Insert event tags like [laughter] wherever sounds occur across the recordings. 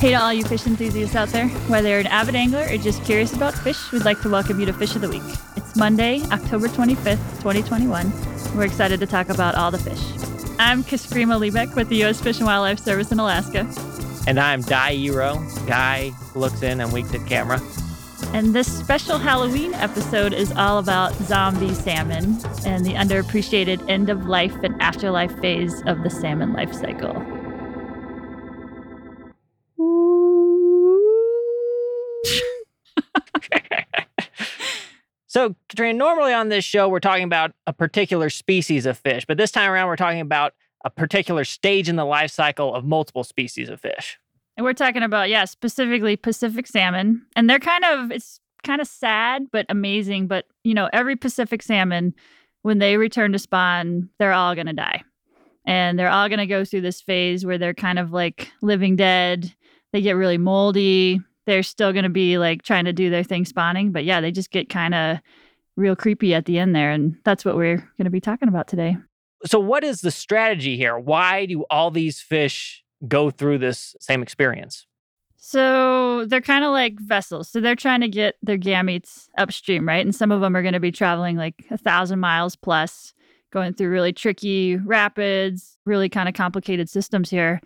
Hey to all you fish enthusiasts out there. Whether you're an avid angler or just curious about fish, we'd like to welcome you to Fish of the Week. It's Monday, October 25th, 2021. We're excited to talk about all the fish. I'm Katrina Liebich with the U.S. Fish and Wildlife Service in Alaska. And I'm Guy Eroh. Guy looks in and winks at camera. And this special Halloween episode is all about zombie salmon and the underappreciated end of life and afterlife phase of the salmon life cycle. So, Katrina, normally on this show, we're talking about a particular species of fish, but this time around, we're talking about a particular stage in the life cycle of multiple species of fish. And we're talking about, yeah, specifically Pacific salmon. And they're kind of, it's kind of sad, but amazing. But, you know, every Pacific salmon, when they return to spawn, they're all going to die. And they're all going to go through this phase where they're kind of like living dead. They get really moldy they're still going to be like trying to do their thing spawning. But yeah, they just get kind of real creepy at the end there. And that's what we're going to be talking about today. So, what is the strategy here? Why do all these fish go through this same experience? So, they're kind of like vessels. So, they're trying to get their gametes upstream, right? And some of them are going to be traveling like a thousand miles plus, going through really tricky rapids, really kind of complicated systems here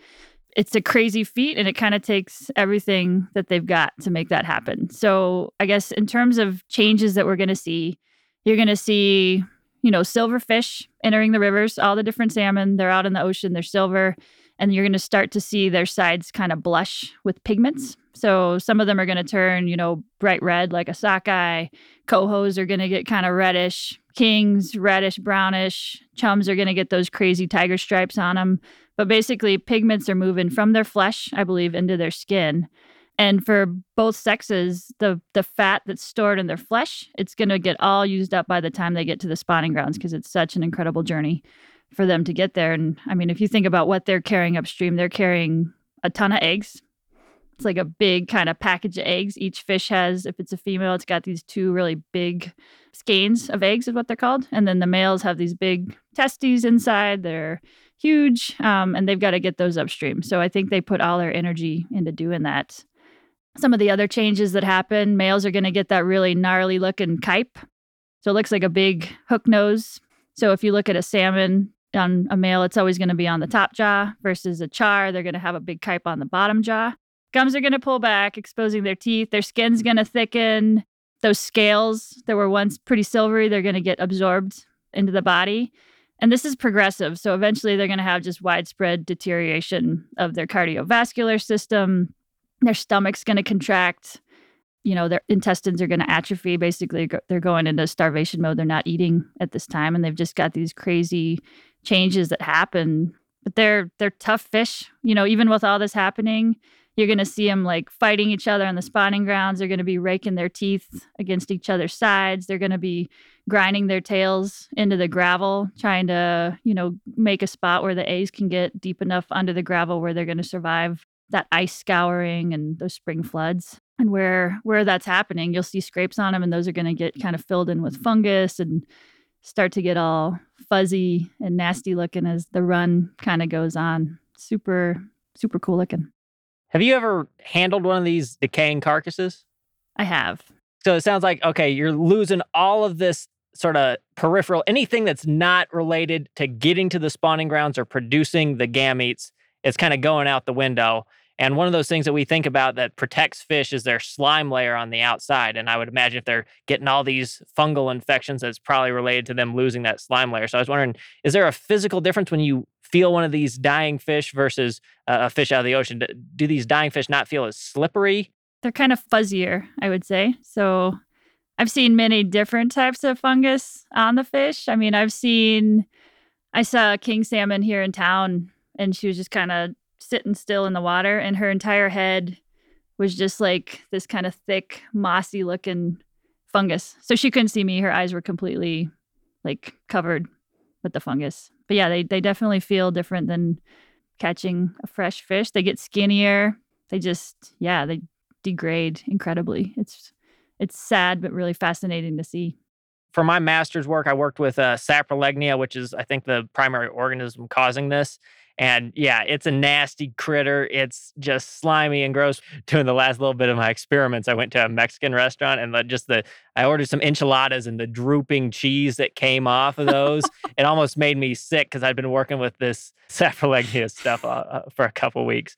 it's a crazy feat and it kind of takes everything that they've got to make that happen. So, I guess in terms of changes that we're going to see, you're going to see, you know, silverfish entering the rivers, all the different salmon, they're out in the ocean, they're silver, and you're going to start to see their sides kind of blush with pigments. So, some of them are going to turn, you know, bright red like a sockeye. Cohos are going to get kind of reddish. Kings, reddish, brownish. Chums are going to get those crazy tiger stripes on them. But basically, pigments are moving from their flesh, I believe, into their skin. And for both sexes, the the fat that's stored in their flesh, it's going to get all used up by the time they get to the spawning grounds because it's such an incredible journey for them to get there. And I mean, if you think about what they're carrying upstream, they're carrying a ton of eggs. It's like a big kind of package of eggs. Each fish has, if it's a female, it's got these two really big skeins of eggs, is what they're called. And then the males have these big testes inside. They're huge, um, and they've got to get those upstream. So I think they put all their energy into doing that. Some of the other changes that happen males are going to get that really gnarly looking kype. So it looks like a big hook nose. So if you look at a salmon on a male, it's always going to be on the top jaw versus a char, they're going to have a big kype on the bottom jaw. Gums are going to pull back, exposing their teeth. Their skin's going to thicken. Those scales that were once pretty silvery, they're going to get absorbed into the body. And this is progressive. So eventually they're going to have just widespread deterioration of their cardiovascular system. Their stomach's going to contract. You know, their intestines are going to atrophy. Basically, they're going into starvation mode. They're not eating at this time. And they've just got these crazy changes that happen. But they're they're tough fish. You know, even with all this happening, you're going to see them like fighting each other on the spawning grounds. They're going to be raking their teeth against each other's sides. They're going to be grinding their tails into the gravel, trying to, you know, make a spot where the A's can get deep enough under the gravel where they're going to survive that ice scouring and those spring floods. And where where that's happening, you'll see scrapes on them, and those are going to get kind of filled in with fungus and start to get all fuzzy and nasty looking as the run kind of goes on. Super super cool looking. Have you ever handled one of these decaying carcasses? I have. So it sounds like okay, you're losing all of this sort of peripheral, anything that's not related to getting to the spawning grounds or producing the gametes, it's kind of going out the window. And one of those things that we think about that protects fish is their slime layer on the outside. And I would imagine if they're getting all these fungal infections, that's probably related to them losing that slime layer. So I was wondering, is there a physical difference when you feel one of these dying fish versus a fish out of the ocean? Do these dying fish not feel as slippery? They're kind of fuzzier, I would say. So I've seen many different types of fungus on the fish. I mean, I've seen, I saw a king salmon here in town, and she was just kind of sitting still in the water, and her entire head was just like this kind of thick, mossy looking fungus. So she couldn't see me. Her eyes were completely like covered with the fungus. But yeah, they, they definitely feel different than catching a fresh fish. They get skinnier. They just, yeah, they degrade incredibly. It's it's sad but really fascinating to see. For my master's work, I worked with uh, saprolegnia, which is I think the primary organism causing this. And yeah, it's a nasty critter. It's just slimy and gross. [laughs] Doing the last little bit of my experiments, I went to a Mexican restaurant and the, just the I ordered some enchiladas and the drooping cheese that came off of those. [laughs] it almost made me sick because I'd been working with this [laughs] saprolegnia stuff uh, uh, for a couple weeks.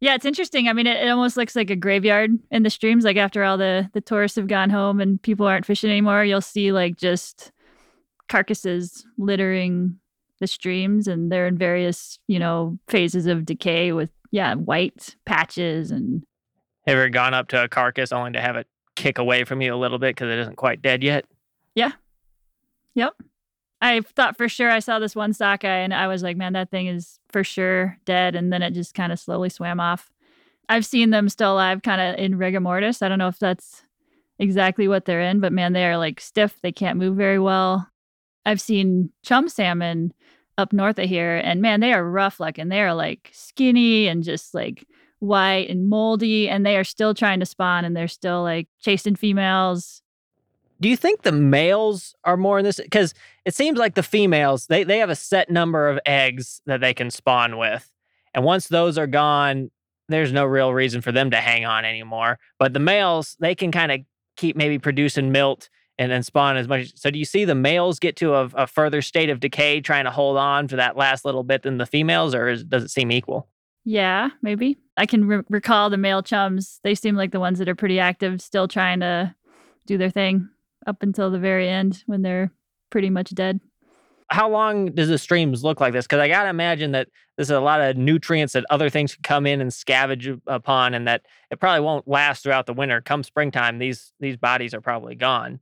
Yeah, it's interesting. I mean, it, it almost looks like a graveyard in the streams. Like after all the the tourists have gone home and people aren't fishing anymore, you'll see like just carcasses littering the streams, and they're in various you know phases of decay with yeah white patches and. Have you ever gone up to a carcass only to have it kick away from you a little bit because it isn't quite dead yet? Yeah. Yep. I thought for sure I saw this one sockeye and I was like, man, that thing is for sure dead. And then it just kind of slowly swam off. I've seen them still alive kind of in rigor mortis. I don't know if that's exactly what they're in, but man, they are like stiff. They can't move very well. I've seen chum salmon up north of here and man, they are rough looking. They are like skinny and just like white and moldy and they are still trying to spawn and they're still like chasing females. Do you think the males are more in this? Because it seems like the females they, they have a set number of eggs that they can spawn with and once those are gone there's no real reason for them to hang on anymore. But the males they can kind of keep maybe producing milt and then spawn as much so do you see the males get to a, a further state of decay trying to hold on for that last little bit than the females or is, does it seem equal yeah maybe i can re- recall the male chums they seem like the ones that are pretty active still trying to do their thing up until the very end when they're pretty much dead. How long does the streams look like this? Because I gotta imagine that there's a lot of nutrients that other things can come in and scavenge upon, and that it probably won't last throughout the winter. Come springtime, these these bodies are probably gone.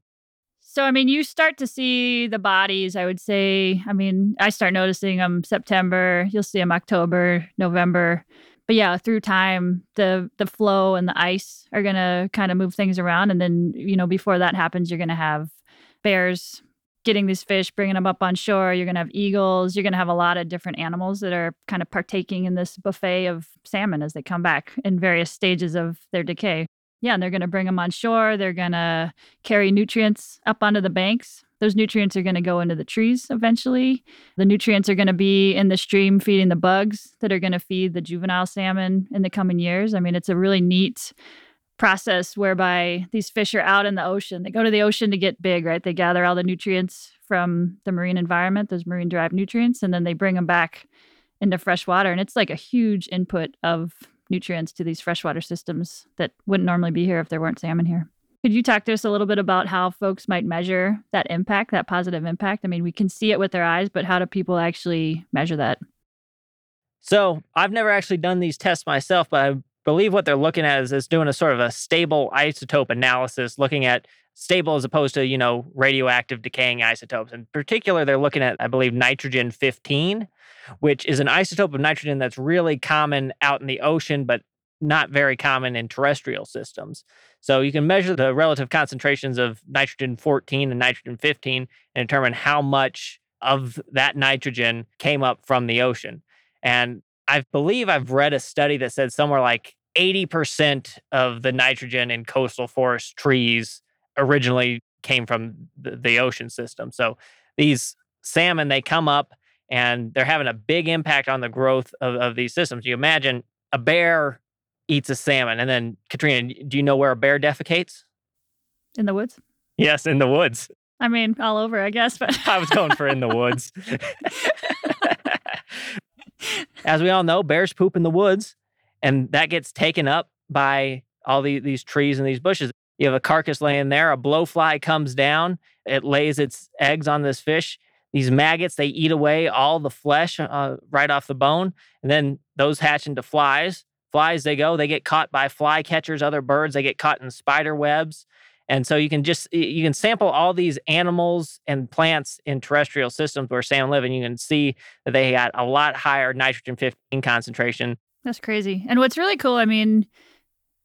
So I mean, you start to see the bodies. I would say. I mean, I start noticing them September. You'll see them October, November but yeah, through time, the the flow and the ice are gonna kind of move things around, and then you know before that happens, you're gonna have bears getting these fish, bringing them up on shore. You're gonna have eagles. You're gonna have a lot of different animals that are kind of partaking in this buffet of salmon as they come back in various stages of their decay. Yeah, and they're gonna bring them on shore. They're gonna carry nutrients up onto the banks those nutrients are going to go into the trees eventually. The nutrients are going to be in the stream feeding the bugs that are going to feed the juvenile salmon in the coming years. I mean, it's a really neat process whereby these fish are out in the ocean. They go to the ocean to get big, right? They gather all the nutrients from the marine environment, those marine derived nutrients, and then they bring them back into fresh water. And it's like a huge input of nutrients to these freshwater systems that wouldn't normally be here if there weren't salmon here. Could you talk to us a little bit about how folks might measure that impact, that positive impact? I mean, we can see it with their eyes, but how do people actually measure that? So I've never actually done these tests myself, but I believe what they're looking at is, is doing a sort of a stable isotope analysis, looking at stable as opposed to, you know, radioactive decaying isotopes. In particular, they're looking at, I believe, nitrogen 15, which is an isotope of nitrogen that's really common out in the ocean, but not very common in terrestrial systems. So you can measure the relative concentrations of nitrogen 14 and nitrogen 15 and determine how much of that nitrogen came up from the ocean. And I believe I've read a study that said somewhere like 80% of the nitrogen in coastal forest trees originally came from the, the ocean system. So these salmon, they come up and they're having a big impact on the growth of, of these systems. You imagine a bear eats a salmon. And then, Katrina, do you know where a bear defecates? In the woods? Yes, in the woods. I mean, all over, I guess, but I was going for in the woods. [laughs] As we all know, bears poop in the woods, and that gets taken up by all the, these trees and these bushes. You have a carcass laying there, a blowfly comes down, it lays its eggs on this fish. These maggots, they eat away all the flesh uh, right off the bone, and then those hatch into flies. Flies they go they get caught by fly catchers other birds they get caught in spider webs and so you can just you can sample all these animals and plants in terrestrial systems where salmon live and you can see that they got a lot higher nitrogen 15 concentration. That's crazy and what's really cool i mean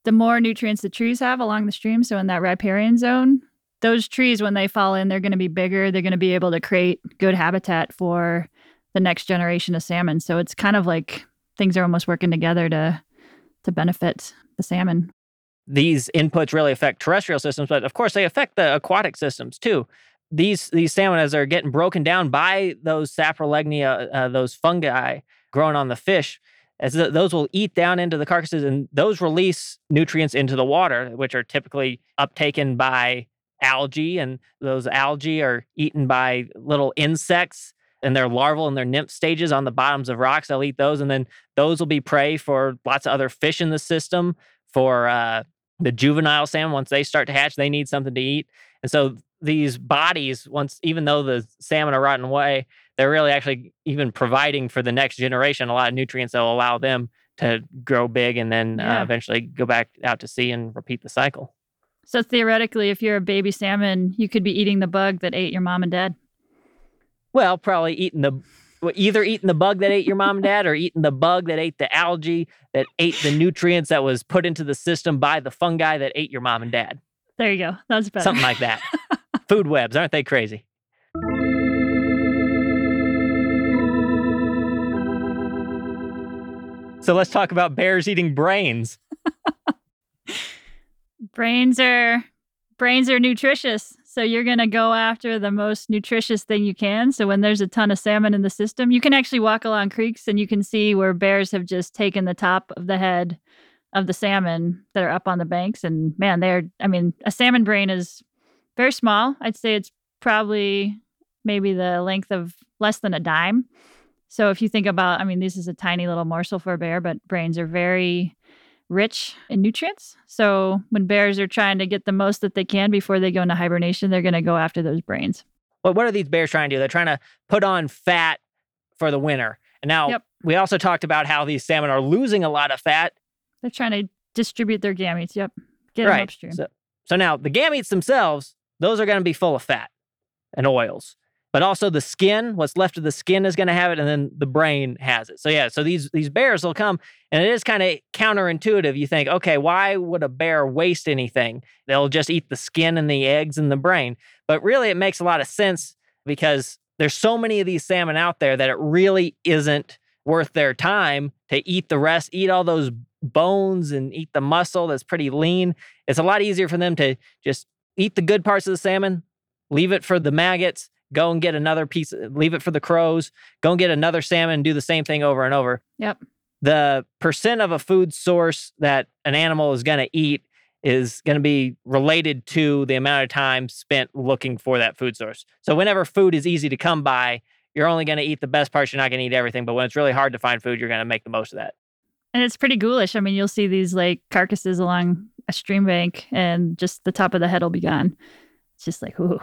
the more nutrients the trees have along the stream so in that riparian zone those trees when they fall in they're going to be bigger they're going to be able to create good habitat for the next generation of salmon so it's kind of like things are almost working together to to benefit the salmon. These inputs really affect terrestrial systems, but of course they affect the aquatic systems too. These these salmon, as they're getting broken down by those saprolegnia, uh, those fungi, growing on the fish as th- those will eat down into the carcasses and those release nutrients into the water which are typically uptaken by algae and those algae are eaten by little insects and their larval and their nymph stages on the bottoms of rocks they'll eat those and then those will be prey for lots of other fish in the system for uh, the juvenile salmon. Once they start to hatch they need something to eat. And so these bodies once even though the salmon are rotting away they're really actually even providing for the next generation a lot of nutrients that will allow them to grow big and then Yeah. uh, eventually go back out to sea and repeat the cycle So theoretically, if you're a baby salmon, you could be eating the bug that ate your mom and dad. well probably eating the either eating the bug that ate your mom and dad or eating the bug that ate the algae that ate the nutrients that was put into the system by the fungi that ate your mom and dad There you go. That's better. something like that [laughs] food webs aren't they crazy so let's talk about bears eating brains [laughs] brains are brains are nutritious. So you're going to go after the most nutritious thing you can. So when there's a ton of salmon in the system, you can actually walk along creeks and you can see where bears have just taken the top of the head of the salmon that are up on the banks and man, they're I mean, a salmon brain is very small. I'd say it's probably maybe the length of less than a dime. So if you think about, I mean, this is a tiny little morsel for a bear, but brains are very rich in nutrients. So when bears are trying to get the most that they can before they go into hibernation, they're going to go after those brains. Well, what are these bears trying to do? They're trying to put on fat for the winter. And now Yep. we also talked about how these salmon are losing a lot of fat. They're trying to distribute their gametes. Yep. Get them upstream. So, so now the gametes themselves, those are going to be full of fat and oils. But also the skin, what's left of the skin is going to have it, and then the brain has it. So yeah, so these these bears will come, and it is kind of counterintuitive. You think, okay, why would a bear waste anything? They'll just eat the skin and the eggs and the brain. But really, it makes a lot of sense because there's so many of these salmon out there that it really isn't worth their time to eat the rest, eat all those bones and eat the muscle that's pretty lean. It's a lot easier for them to just eat the good parts of the salmon, leave it for the maggots, go and get another piece, leave it for the crows, go and get another salmon and do the same thing over and over. Yep. The percent of a food source that an animal is going to eat is going to be related to the amount of time spent looking for that food source. So whenever food is easy to come by, you're only going to eat the best parts. You're not going to eat everything. But when it's really hard to find food, you're going to make the most of that. And it's pretty ghoulish. I mean, you'll see these like carcasses along a stream bank and just the top of the head will be gone. It's just like, ooh,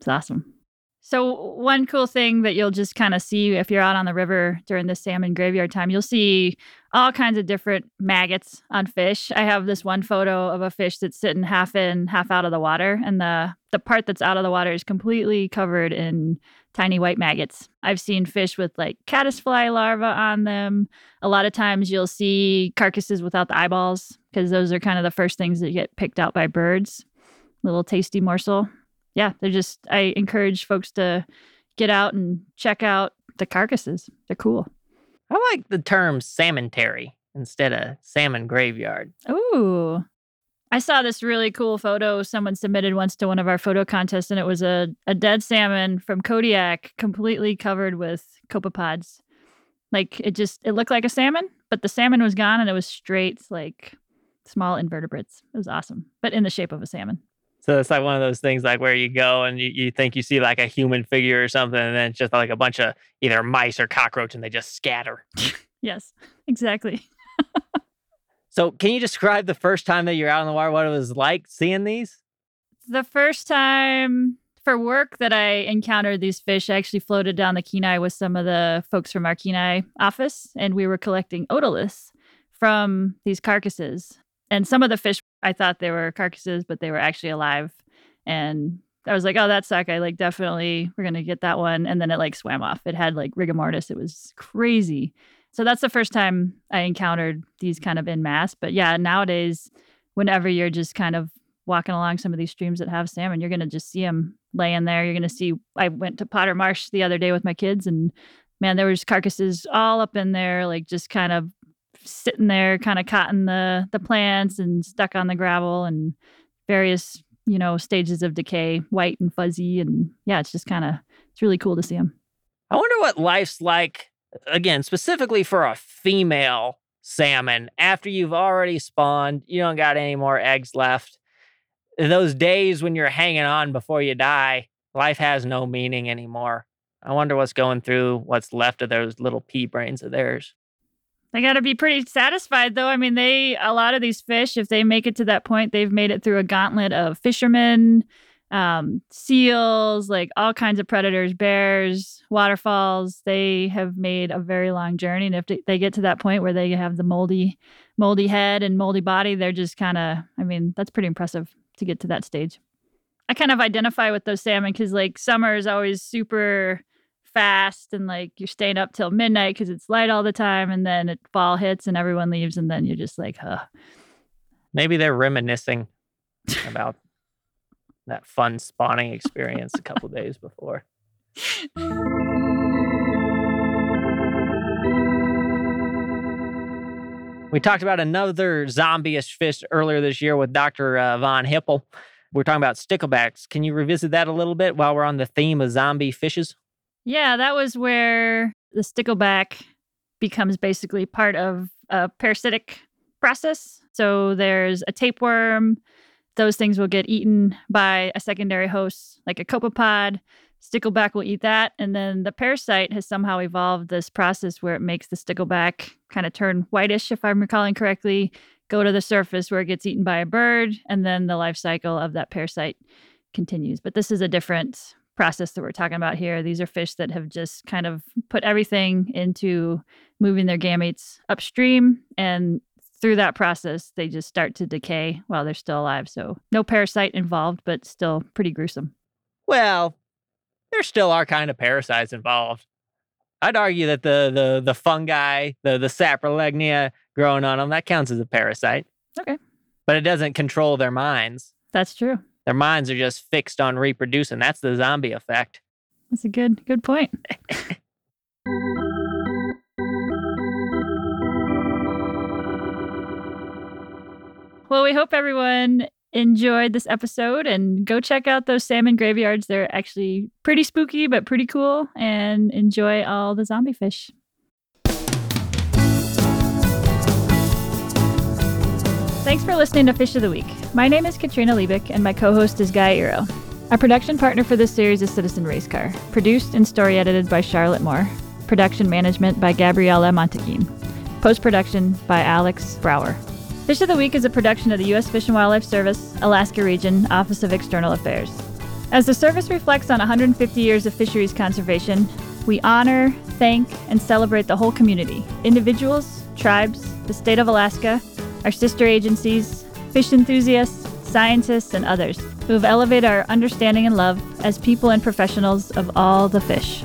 it's awesome. So, one cool thing that you'll just kind of see if you're out on the river during the salmon graveyard time, you'll see all kinds of different maggots on fish. I have this one photo of a fish that's sitting half in, half out of the water, and the the part that's out of the water is completely covered in tiny white maggots. I've seen fish with like caddisfly larvae on them. A lot of times you'll see carcasses without the eyeballs because those are kind of the first things that get picked out by birds. Little tasty morsel. Yeah, they're just, I encourage folks to get out and check out the carcasses. They're cool. I like the term salmonary instead of salmon graveyard. Ooh. I saw this really cool photo someone submitted once to one of our photo contests, and it was a, a dead salmon from Kodiak completely covered with copepods. Like it just it looked like a salmon, but the salmon was gone and it was straight like small invertebrates. It was awesome. But in the shape of a salmon. So it's like one of those things like where you go and you, you think you see like a human figure or something, and then it's just like a bunch of either mice or cockroach and they just scatter. [laughs] Yes, exactly. [laughs] So can you describe the first time that you're out on the water, what it was like seeing these? The first time for work that I encountered these fish, I actually floated down the Kenai with some of the folks from our Kenai office, and we were collecting otoliths from these carcasses. And some of the fish, I thought they were carcasses, but they were actually alive. And I was like, oh, that suck. I like definitely, we're to get that one. And then it like swam off. It had like rigor mortis. It was crazy. So that's the first time I encountered these kind of in mass. But yeah, nowadays, whenever you're just kind of walking along some of these streams that have salmon, you're to just see them laying there. You're to see, I went to Potter Marsh the other day with my kids and man, there was carcasses all up in there, like just kind of sitting there, kind of caught in the, the plants and stuck on the gravel and various, you know, stages of decay, white and fuzzy. And yeah, it's just kind of, it's really cool to see them. I wonder what life's like uh, again, specifically for a female salmon, after you've already spawned, you don't got any more eggs left. Those days when you're hanging on before you die, life has no meaning anymore. I wonder what's going through what's left of those little pea brains of theirs. They got to be pretty satisfied, though. I mean, they, a lot of these fish, if they make it to that point, they've made it through a gauntlet of fishermen, um, seals, like all kinds of predators, bears, waterfalls. They have made a very long journey. And if they get to that point where they have the moldy, moldy head and moldy body, they're just kind of, I mean, that's pretty impressive to get to that stage. I kind of identify with those salmon because like summer is always super fast and like you're staying up till midnight because it's light all the time and then it fall hits and everyone leaves and then you're just like huh. Maybe they're reminiscing about that fun spawning experience a couple days before. We talked about another zombie-ish fish earlier this year with dr uh, von hippel. We're talking about sticklebacks. Can you revisit that a little bit while we're on the theme of zombie fishes yeah, that was where the stickleback becomes basically part of a parasitic process. So there's a tapeworm. Those things will get eaten by a secondary host, like a copepod. Stickleback will eat that. And then the parasite has somehow evolved this process where it makes the stickleback kind of turn whitish, if I'm recalling correctly, go to the surface where it gets eaten by a bird. And then the life cycle of that parasite continues. But this is a different process that we're talking about here. These are fish that have just kind of put everything into moving their gametes upstream. And through that process, they just start to decay while they're still alive. So, no parasite involved, but still pretty gruesome. Well, there still are kind of parasites involved. I'd argue that the the the fungi, the the saprolegnia growing on them, that counts as a parasite. Okay. But it doesn't control their minds. That's true. Their minds are just fixed on reproducing. That's the zombie effect. That's a good good point. [laughs] well, we hope everyone enjoyed this episode and go check out those salmon graveyards. They're actually pretty spooky but pretty cool and enjoy all the zombie fish. Thanks for listening to Fish of the Week. My name is Katrina Liebich, and my co host is Guy Eroh. Our production partner for this series is Citizen Racecar, produced and story edited by Charlotte Moore, production management by Gabriella Montequin, post production by Alex Brower. Fish of the Week is a production of the U.S. Fish and Wildlife Service, Alaska Region, Office of External Affairs. As the service reflects on 150 years of fisheries conservation, we honor, thank, and celebrate the whole community individuals, tribes, the state of Alaska, our sister agencies, fish enthusiasts, scientists, and others who have elevated our understanding and love as people and professionals of all the fish.